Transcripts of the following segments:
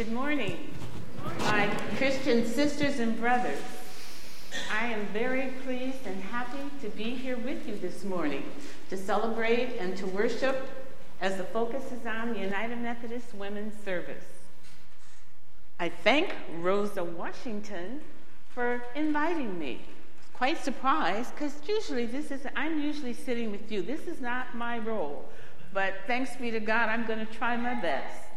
Good morning, my Christian sisters and brothers. I am very pleased and happy to be here with you this morning to celebrate and to worship as the focus is on the United Methodist Women's Service. I thank Rosa Washington for inviting me. Quite surprised because usually this is I'm usually sitting with you. This is not my role. But thanks be to God, I'm going to try my best.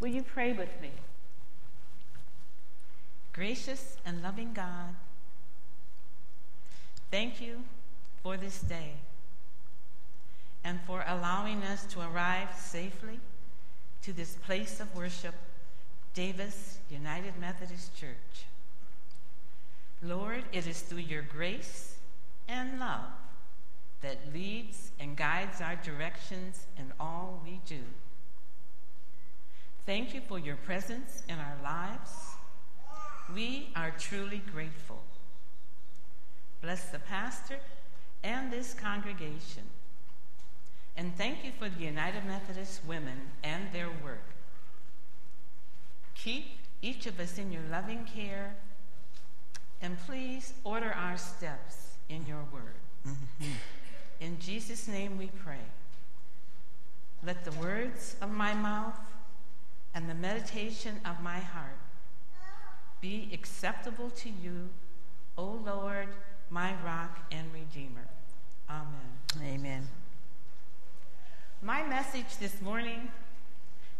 Will you pray with me? Gracious and loving God, thank you for this day and for allowing us to arrive safely to this place of worship, Davis United Methodist Church. Lord, it is through your grace and love that leads and guides our directions in all we do. Thank you for your presence in our lives. We are truly grateful. Bless the pastor and this congregation. And thank you for the United Methodist women and their work. Keep each of us in your loving care, and please order our steps in your word. Mm-hmm. In Jesus' name we pray. Let the words of my mouth and the meditation of my heart be acceptable to you, O Lord, my rock and redeemer. Amen. Amen. My message this morning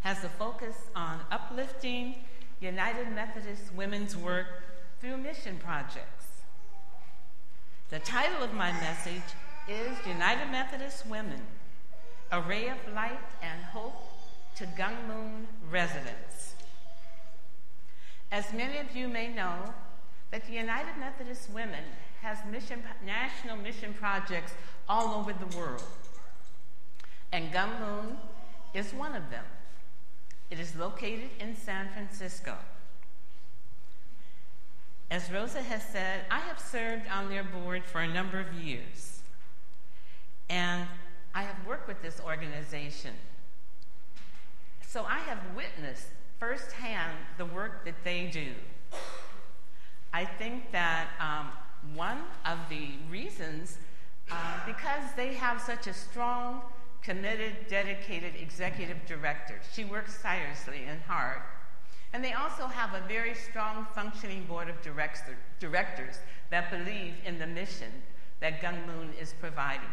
has a focus on uplifting United Methodist women's work through mission projects. The title of my message is United Methodist Women, a ray of light and hope to Gum Moon residents. As many of you may know, that the United Methodist Women has mission, national mission projects all over the world. And Gum Moon is one of them. It is located in San Francisco. As Rosa has said, I have served on their board for a number of years. And I have worked with this organization. So I have witnessed firsthand the work that they do. I think that um, one of the reasons, uh, because they have such a strong, committed, dedicated executive director. She works tirelessly and hard. And they also have a very strong functioning board of director, directors that believe in the mission that Gum Moon is providing.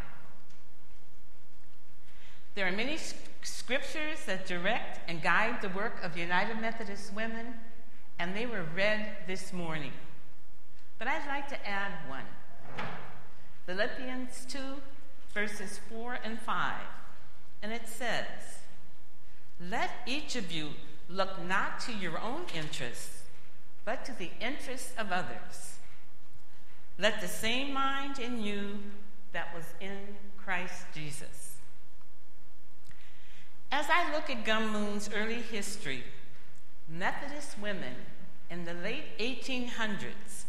There are many scriptures that direct and guide the work of United Methodist women, and they were read this morning. But I'd like to add one Philippians 2, verses 4 and 5. And it says, Let each of you look not to your own interests, but to the interests of others. Let the same mind in you that was in Christ Jesus. As I look at Gum Moon's early history, Methodist women in the late 1800s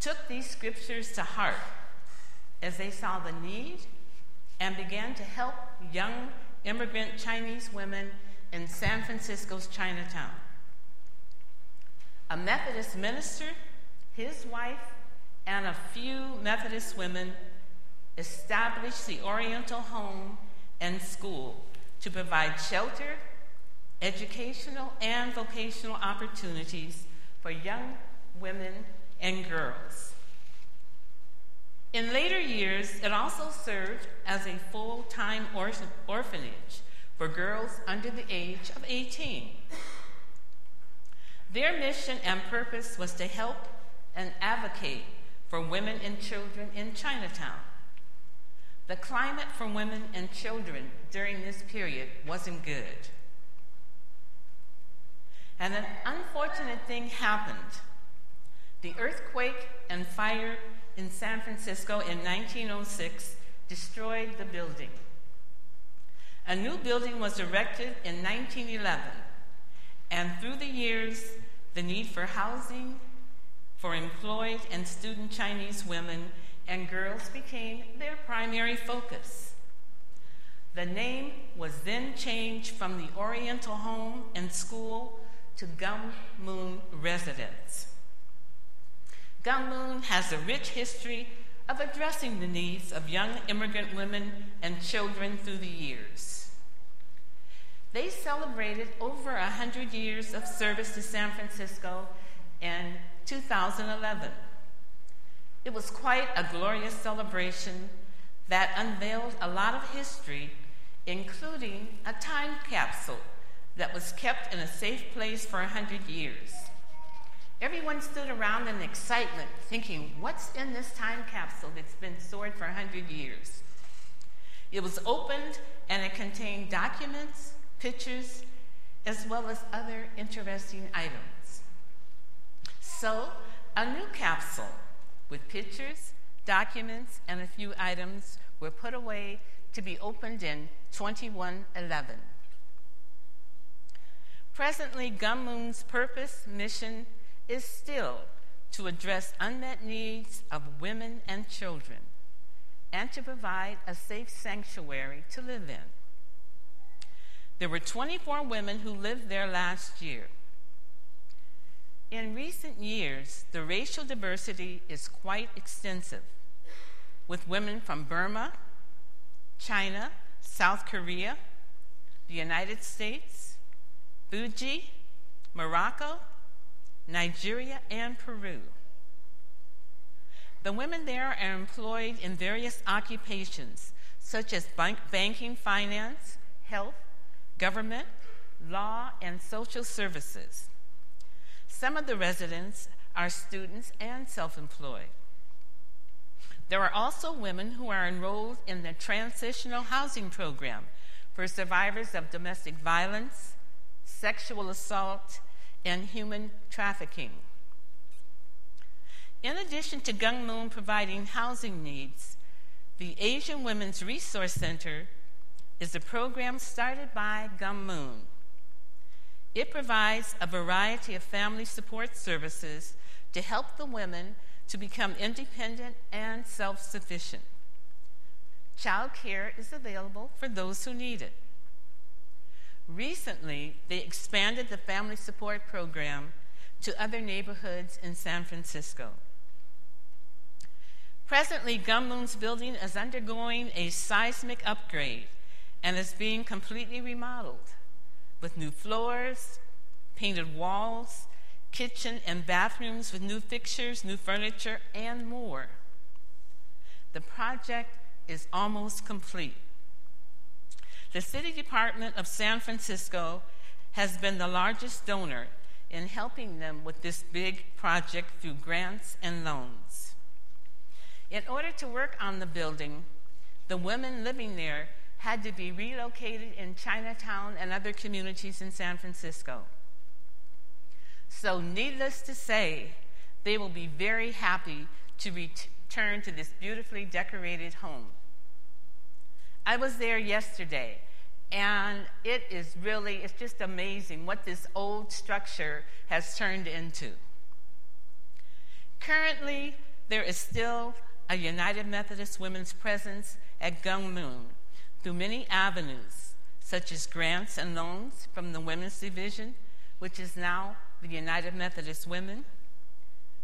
took these scriptures to heart as they saw the need and began to help young immigrant Chinese women in San Francisco's Chinatown. A Methodist minister, his wife, and a few Methodist women established the Oriental Home and School to provide shelter, educational, and vocational opportunities for young women and girls. In later years, it also served as a full time orphanage for girls under the age of 18. Their mission and purpose was to help and advocate for women and children in Chinatown. The climate for women and children during this period wasn't good. And an unfortunate thing happened. The earthquake and fire in San Francisco in 1906 destroyed the building. A new building was erected in 1911, and through the years, the need for housing for employed and student Chinese women and girls became their primary focus. The name was then changed from the Oriental Home and School to Gum Moon Residence. Gum Moon has a rich history of addressing the needs of young immigrant women and children through the years. They celebrated over 100 years of service to San Francisco in 2011. It was quite a glorious celebration that unveiled a lot of history, including a time capsule that was kept in a safe place for 100 years. Everyone stood around in excitement, thinking, What's in this time capsule that's been stored for 100 years? It was opened and it contained documents, pictures, as well as other interesting items. So, a new capsule with pictures, documents, and a few items were put away to be opened in 2111. Presently, Gum Moon's purpose, mission, is still to address unmet needs of women and children and to provide a safe sanctuary to live in. There were 24 women who lived there last year. In recent years, the racial diversity is quite extensive, with women from Burma, China, South Korea, the United States, Fiji, Morocco, Nigeria, and Peru. The women there are employed in various occupations such as bank, banking, finance, health, government, law, and social services. Some of the residents are students and self employed. There are also women who are enrolled in the Transitional Housing Program for survivors of domestic violence, sexual assault, and human trafficking. In addition to Moon providing housing needs, the Asian Women's Resource Center is a program started by Moon. It provides a variety of family support services to help the women to become independent and self sufficient. Child care is available for those who need it. Recently, they expanded the family support program to other neighborhoods in San Francisco. Presently, Gum Moon's building is undergoing a seismic upgrade and is being completely remodeled with new floors, painted walls, kitchen and bathrooms with new fixtures, new furniture, and more. The project is almost complete. The City Department of San Francisco has been the largest donor in helping them with this big project through grants and loans. In order to work on the building, the women living there had to be relocated in Chinatown and other communities in San Francisco. So, needless to say, they will be very happy to return to this beautifully decorated home. I was there yesterday, and it is really, it's just amazing what this old structure has turned into. Currently, there is still a United Methodist Women's presence at Gum Moon through many avenues, such as grants and loans from the Women's Division, which is now the United Methodist Women,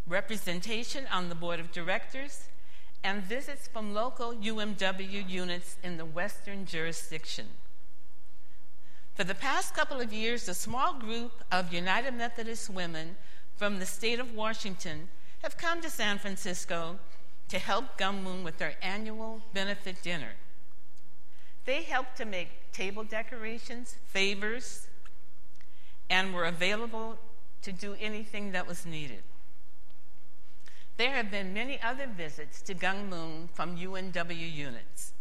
representation on the Board of Directors, and visits from local UMW units in the Western jurisdiction. For the past couple of years, a small group of United Methodist women from the state of Washington have come to San Francisco to help Gum Moon with their annual benefit dinner. They helped to make table decorations, favors, and were available to do anything that was needed. There have been many other visits to Gum Moon from UMW units.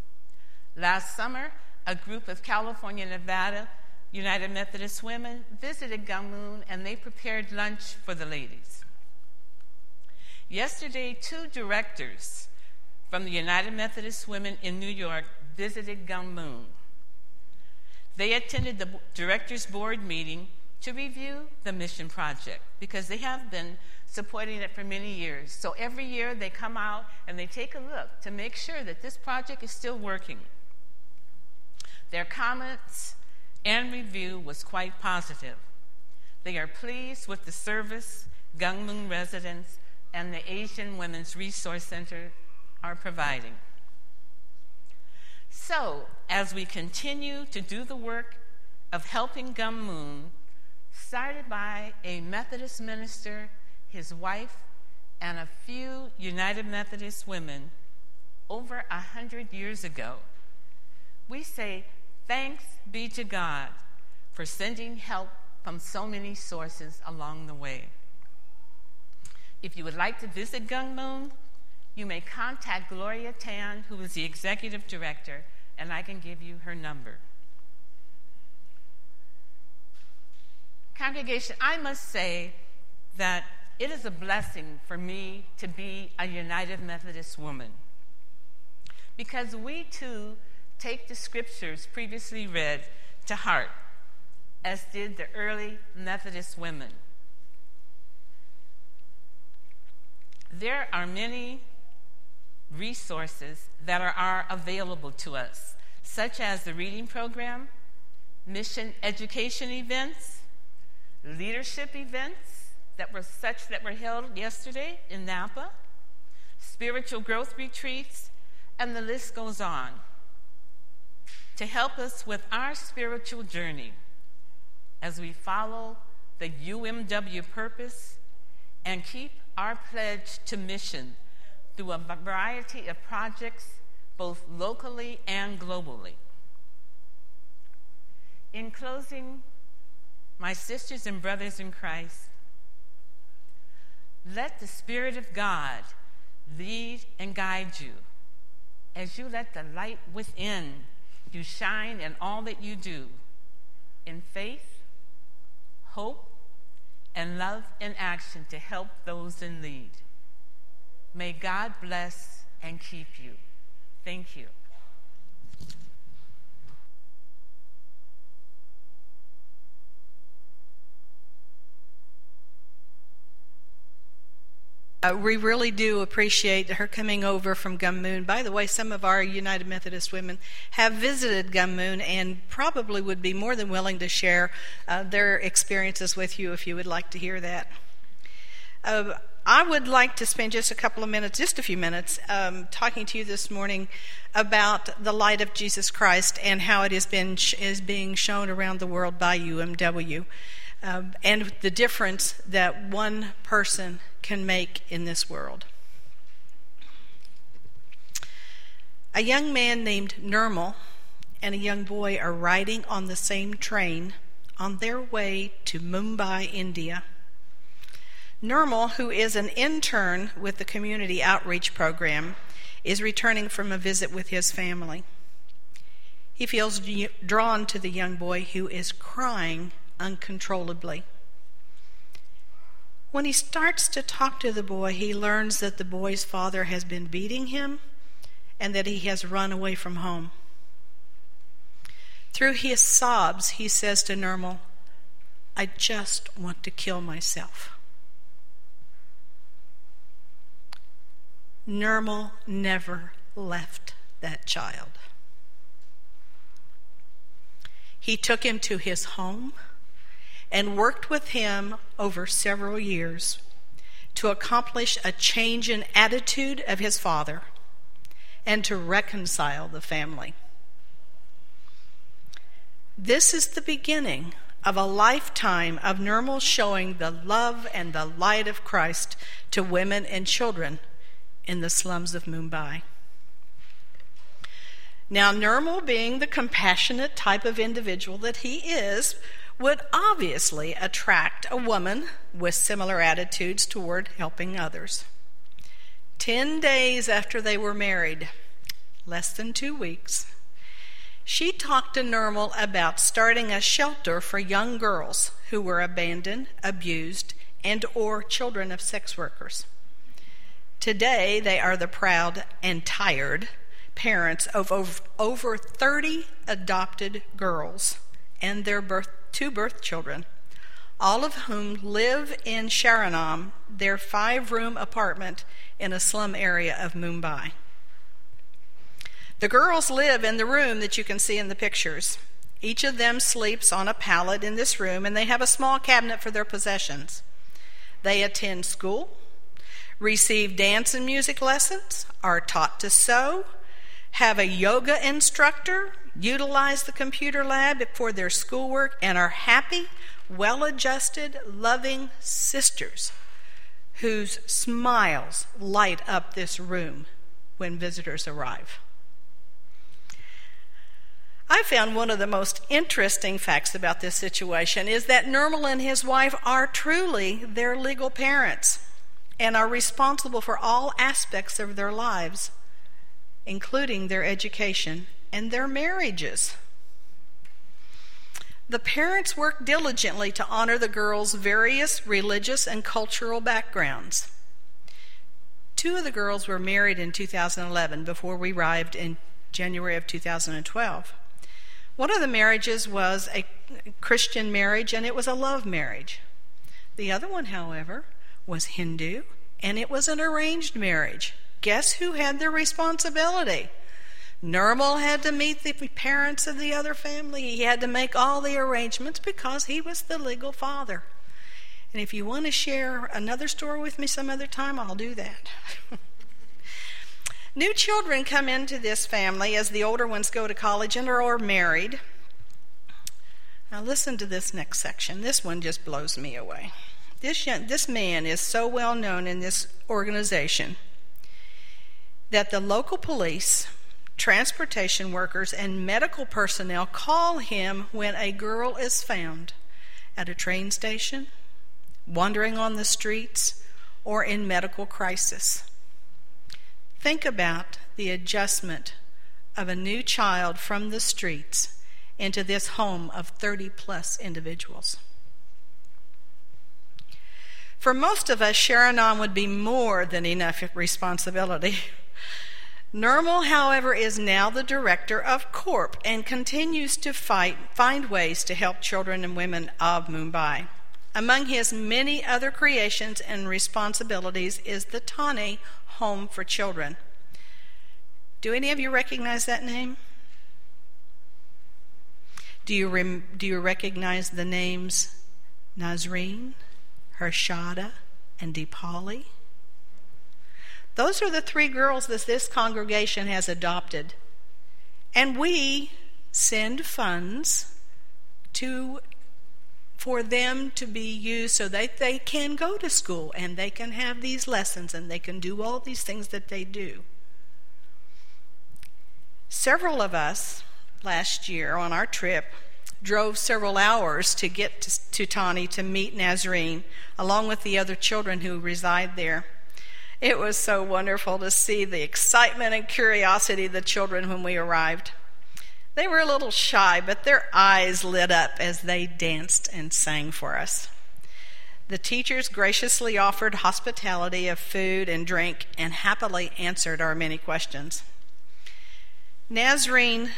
Last summer, a group of California, Nevada United Methodist women visited Gum Moon and they prepared lunch for the ladies. Yesterday, two directors from the United Methodist Women in New York visited Gum They attended the directors' board meeting to review the mission project because they have been supporting it for many years. So every year they come out and they take a look to make sure that this project is still working. Their comments and review was quite positive. They are pleased with the service Gum Moon residents and the Asian Women's Resource Center are providing. So, as we continue to do the work of helping Gum Moon, started by a Methodist minister, his wife, and a few United Methodist women over a hundred years ago, we say thanks be to God for sending help from so many sources along the way. If you would like to visit Gum Moon, you may contact Gloria Tan, who is the executive director, and I can give you her number. Congregation, I must say that it is a blessing for me to be a United Methodist woman because we too take the scriptures previously read to heart, as did the early Methodist women. There are many resources that are, are available to us, such as the reading program, mission education events, leadership events that were such that were held yesterday in Napa, spiritual growth retreats, and the list goes on. To help us with our spiritual journey as we follow the UMW purpose and keep our pledge to mission through a variety of projects, both locally and globally. In closing, my sisters and brothers in Christ, let the Spirit of God lead and guide you as you let the light within you shine in all that you do in faith, hope, and love in action to help those in need. May God bless and keep you. Thank you. Uh, we really do appreciate her coming over from Gum Moon. By the way, some of our United Methodist women have visited Gum Moon and probably would be more than willing to share uh, their experiences with you if you would like to hear that. Uh, I would like to spend just a couple of minutes, just a few minutes, um, talking to you this morning about the light of Jesus Christ and how it has been is being shown around the world by UMW, um, and the difference that one person can make in this world. A young man named Nirmal and a young boy are riding on the same train on their way to Mumbai, India. Nirmal, who is an intern with the Community Outreach Program, is returning from a visit with his family. He feels drawn to the young boy who is crying uncontrollably. When he starts to talk to the boy, he learns that the boy's father has been beating him and that he has run away from home. Through his sobs, he says to Nirmal, I just want to kill myself. Nirmal never left that child. He took him to his home and worked with him over several years to accomplish a change in attitude of his father and to reconcile the family. This is the beginning of a lifetime of Nirmal showing the love and the light of Christ to women and children in the slums of Mumbai. Now, Nirmal, being the compassionate type of individual that he is, would obviously attract a woman with similar attitudes toward helping others. Ten days after they were married, less than two weeks, she talked to Nirmal about starting a shelter for young girls who were abandoned, abused, and or children of sex workers. Today, they are the proud and tired parents of over 30 adopted girls and their birth two birth children, all of whom live in Sharanam, their five room apartment in a slum area of Mumbai. The girls live in the room that you can see in the pictures. Each of them sleeps on a pallet in this room, and they have a small cabinet for their possessions. They attend school, receive dance and music lessons, are taught to sew, have a yoga instructor, utilize the computer lab for their schoolwork, and are happy, well adjusted, loving sisters whose smiles light up this room when visitors arrive. I found one of the most interesting facts about this situation is that Nirmal and his wife are truly their legal parents and are responsible for all aspects of their lives, including their education and their marriages. The parents worked diligently to honor the girls' various religious and cultural backgrounds. Two of the girls were married in 2011 before we arrived in January of 2012. One of the marriages was a Christian marriage and it was a love marriage. The other one, however, was Hindu and it was an arranged marriage. Guess who had the responsibility? Nirmal had to meet the parents of the other family. He had to make all the arrangements because he was the legal father. And if you want to share another story with me some other time, I'll do that. New children come into this family as the older ones go to college and are married. Now, listen to this next section. This one just blows me away. This, this man is so well known in this organization that the local police, transportation workers, and medical personnel call him when a girl is found at a train station, wandering on the streets, or in medical crisis. Think about the adjustment of a new child from the streets into this home of 30 plus individuals. For most of us, Sharon would be more than enough responsibility. Nirmal, however, is now the director of CORP and continues to fight, find ways to help children and women of Mumbai. Among his many other creations and responsibilities is the Tani Home for Children. Do any of you recognize that name? Do you, rem- do you recognize the names Nazreen, Harshada, and Deepali? Those are the three girls that this congregation has adopted. And we send funds to for them to be used so that they can go to school and they can have these lessons and they can do all these things that they do. Several of us last year on our trip drove several hours to get to, to to meet Nazreen, along with the other children who reside there. It was so wonderful to see the excitement and curiosity of the children when we arrived. They were a little shy, but their eyes lit up as they danced and sang for us. The teachers graciously offered hospitality of food and drink and happily answered our many questions. Nazreen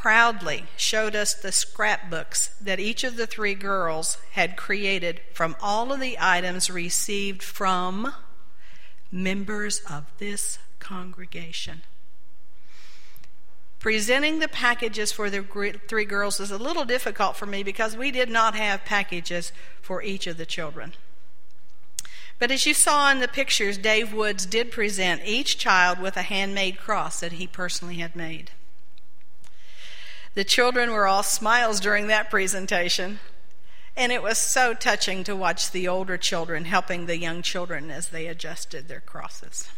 proudly showed us the scrapbooks that each of the three girls had created from all of the items received from members of this congregation. Presenting the packages for the three girls was a little difficult for me because we did not have packages for each of the children. But as you saw in the pictures, Dave Woods did present each child with a handmade cross that he personally had made. The children were all smiles during that presentation, and it was so touching to watch the older children helping the young children as they adjusted their crosses.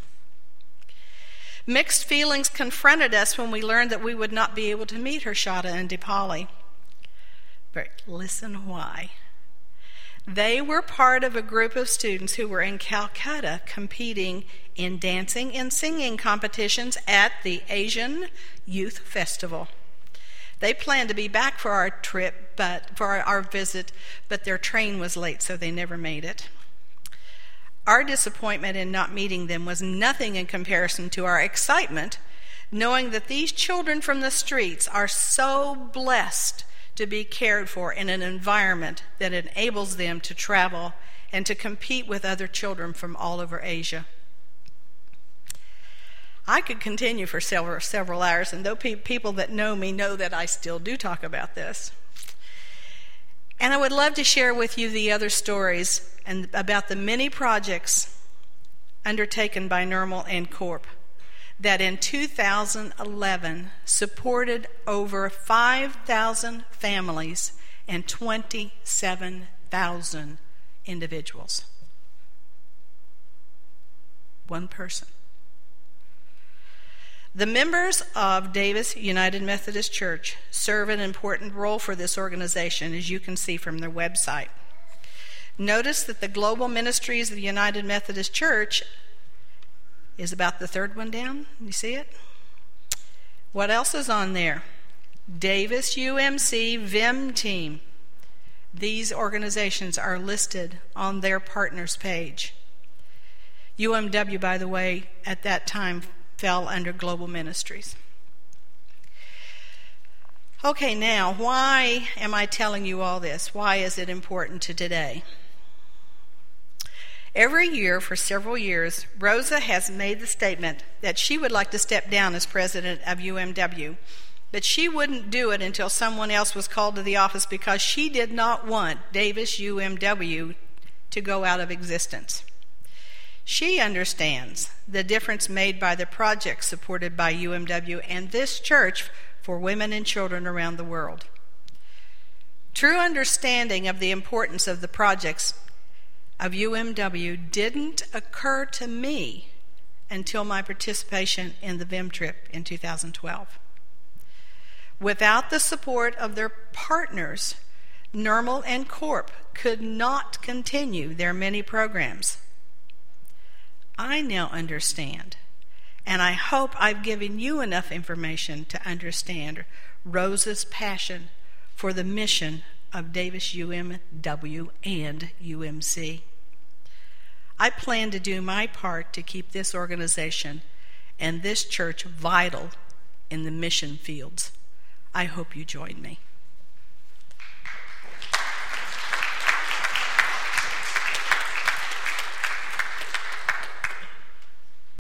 Mixed feelings confronted us when we learned that we would not be able to meet Harshada and Deepali. But listen why. They were part of a group of students who were in Calcutta competing in dancing and singing competitions at the Asian Youth Festival. They planned to be back for our trip, but for our visit, but their train was late, so they never made it. Our disappointment in not meeting them was nothing in comparison to our excitement, knowing that these children from the streets are so blessed to be cared for in an environment that enables them to travel and to compete with other children from all over Asia. I could continue for several, several hours, and though pe- people that know me know that I still do talk about this. And I would love to share with you the other stories and about the many projects undertaken by Nirmal and Corp that in 2011 supported over 5,000 families and 27,000 individuals. One person. The members of Davis United Methodist Church serve an important role for this organization, as you can see from their website. Notice that the global ministries of the United Methodist Church is about the third one down. You see it? What else is on there? Davis UMC VIM team. These organizations are listed on their partners page. UMW, by the way, at that time fell under global ministries. Okay, now, why am I telling you all this? Why is it important to today? Every year for several years, Rosa has made the statement that she would like to step down as president of UMW, but she wouldn't do it until someone else was called to the office because she did not want Davis UMW to go out of existence. She understands the difference made by the projects supported by UMW and this church for women and children around the world. True understanding of the importance of the projects of UMW didn't occur to me until my participation in the VIM trip in 2012. Without the support of their partners, Nirmal and Corp could not continue their many programs. I now understand. And I hope I've given you enough information to understand Rosa's passion for the mission of Davis UMW and UMC. I plan to do my part to keep this organization and this church vital in the mission fields. I hope you join me.